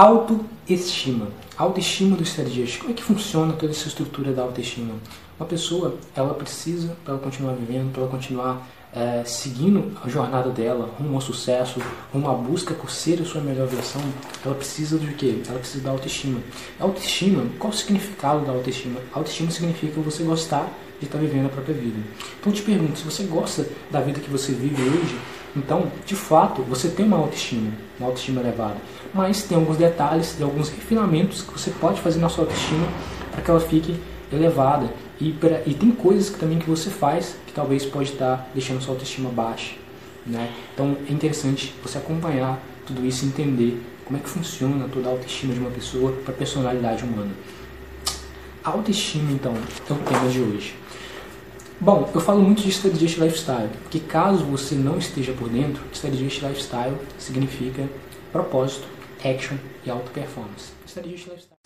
Autoestima. Autoestima do strategista. Como é que funciona toda essa estrutura da autoestima? Uma pessoa, ela precisa, para ela continuar vivendo, para ela continuar é, seguindo a jornada dela, rumo ao sucesso, rumo à busca por ser a sua melhor versão, ela precisa de quê? Ela precisa da autoestima. Autoestima, qual o significado da autoestima? Autoestima significa você gostar de estar vivendo a própria vida. Então eu te pergunto, se você gosta da vida que você vive hoje, então, de fato, você tem uma autoestima, uma autoestima elevada. Mas tem alguns detalhes e alguns refinamentos que você pode fazer na sua autoestima para que ela fique elevada. E, pra, e tem coisas que, também que você faz que talvez pode estar deixando sua autoestima baixa. Né? Então é interessante você acompanhar tudo isso e entender como é que funciona toda a autoestima de uma pessoa para a personalidade humana. A autoestima, então, é o tema de hoje. Bom, eu falo muito de Strategist Lifestyle, porque caso você não esteja por dentro, Strategist Lifestyle significa propósito, action e auto performance. Strategist Lifestyle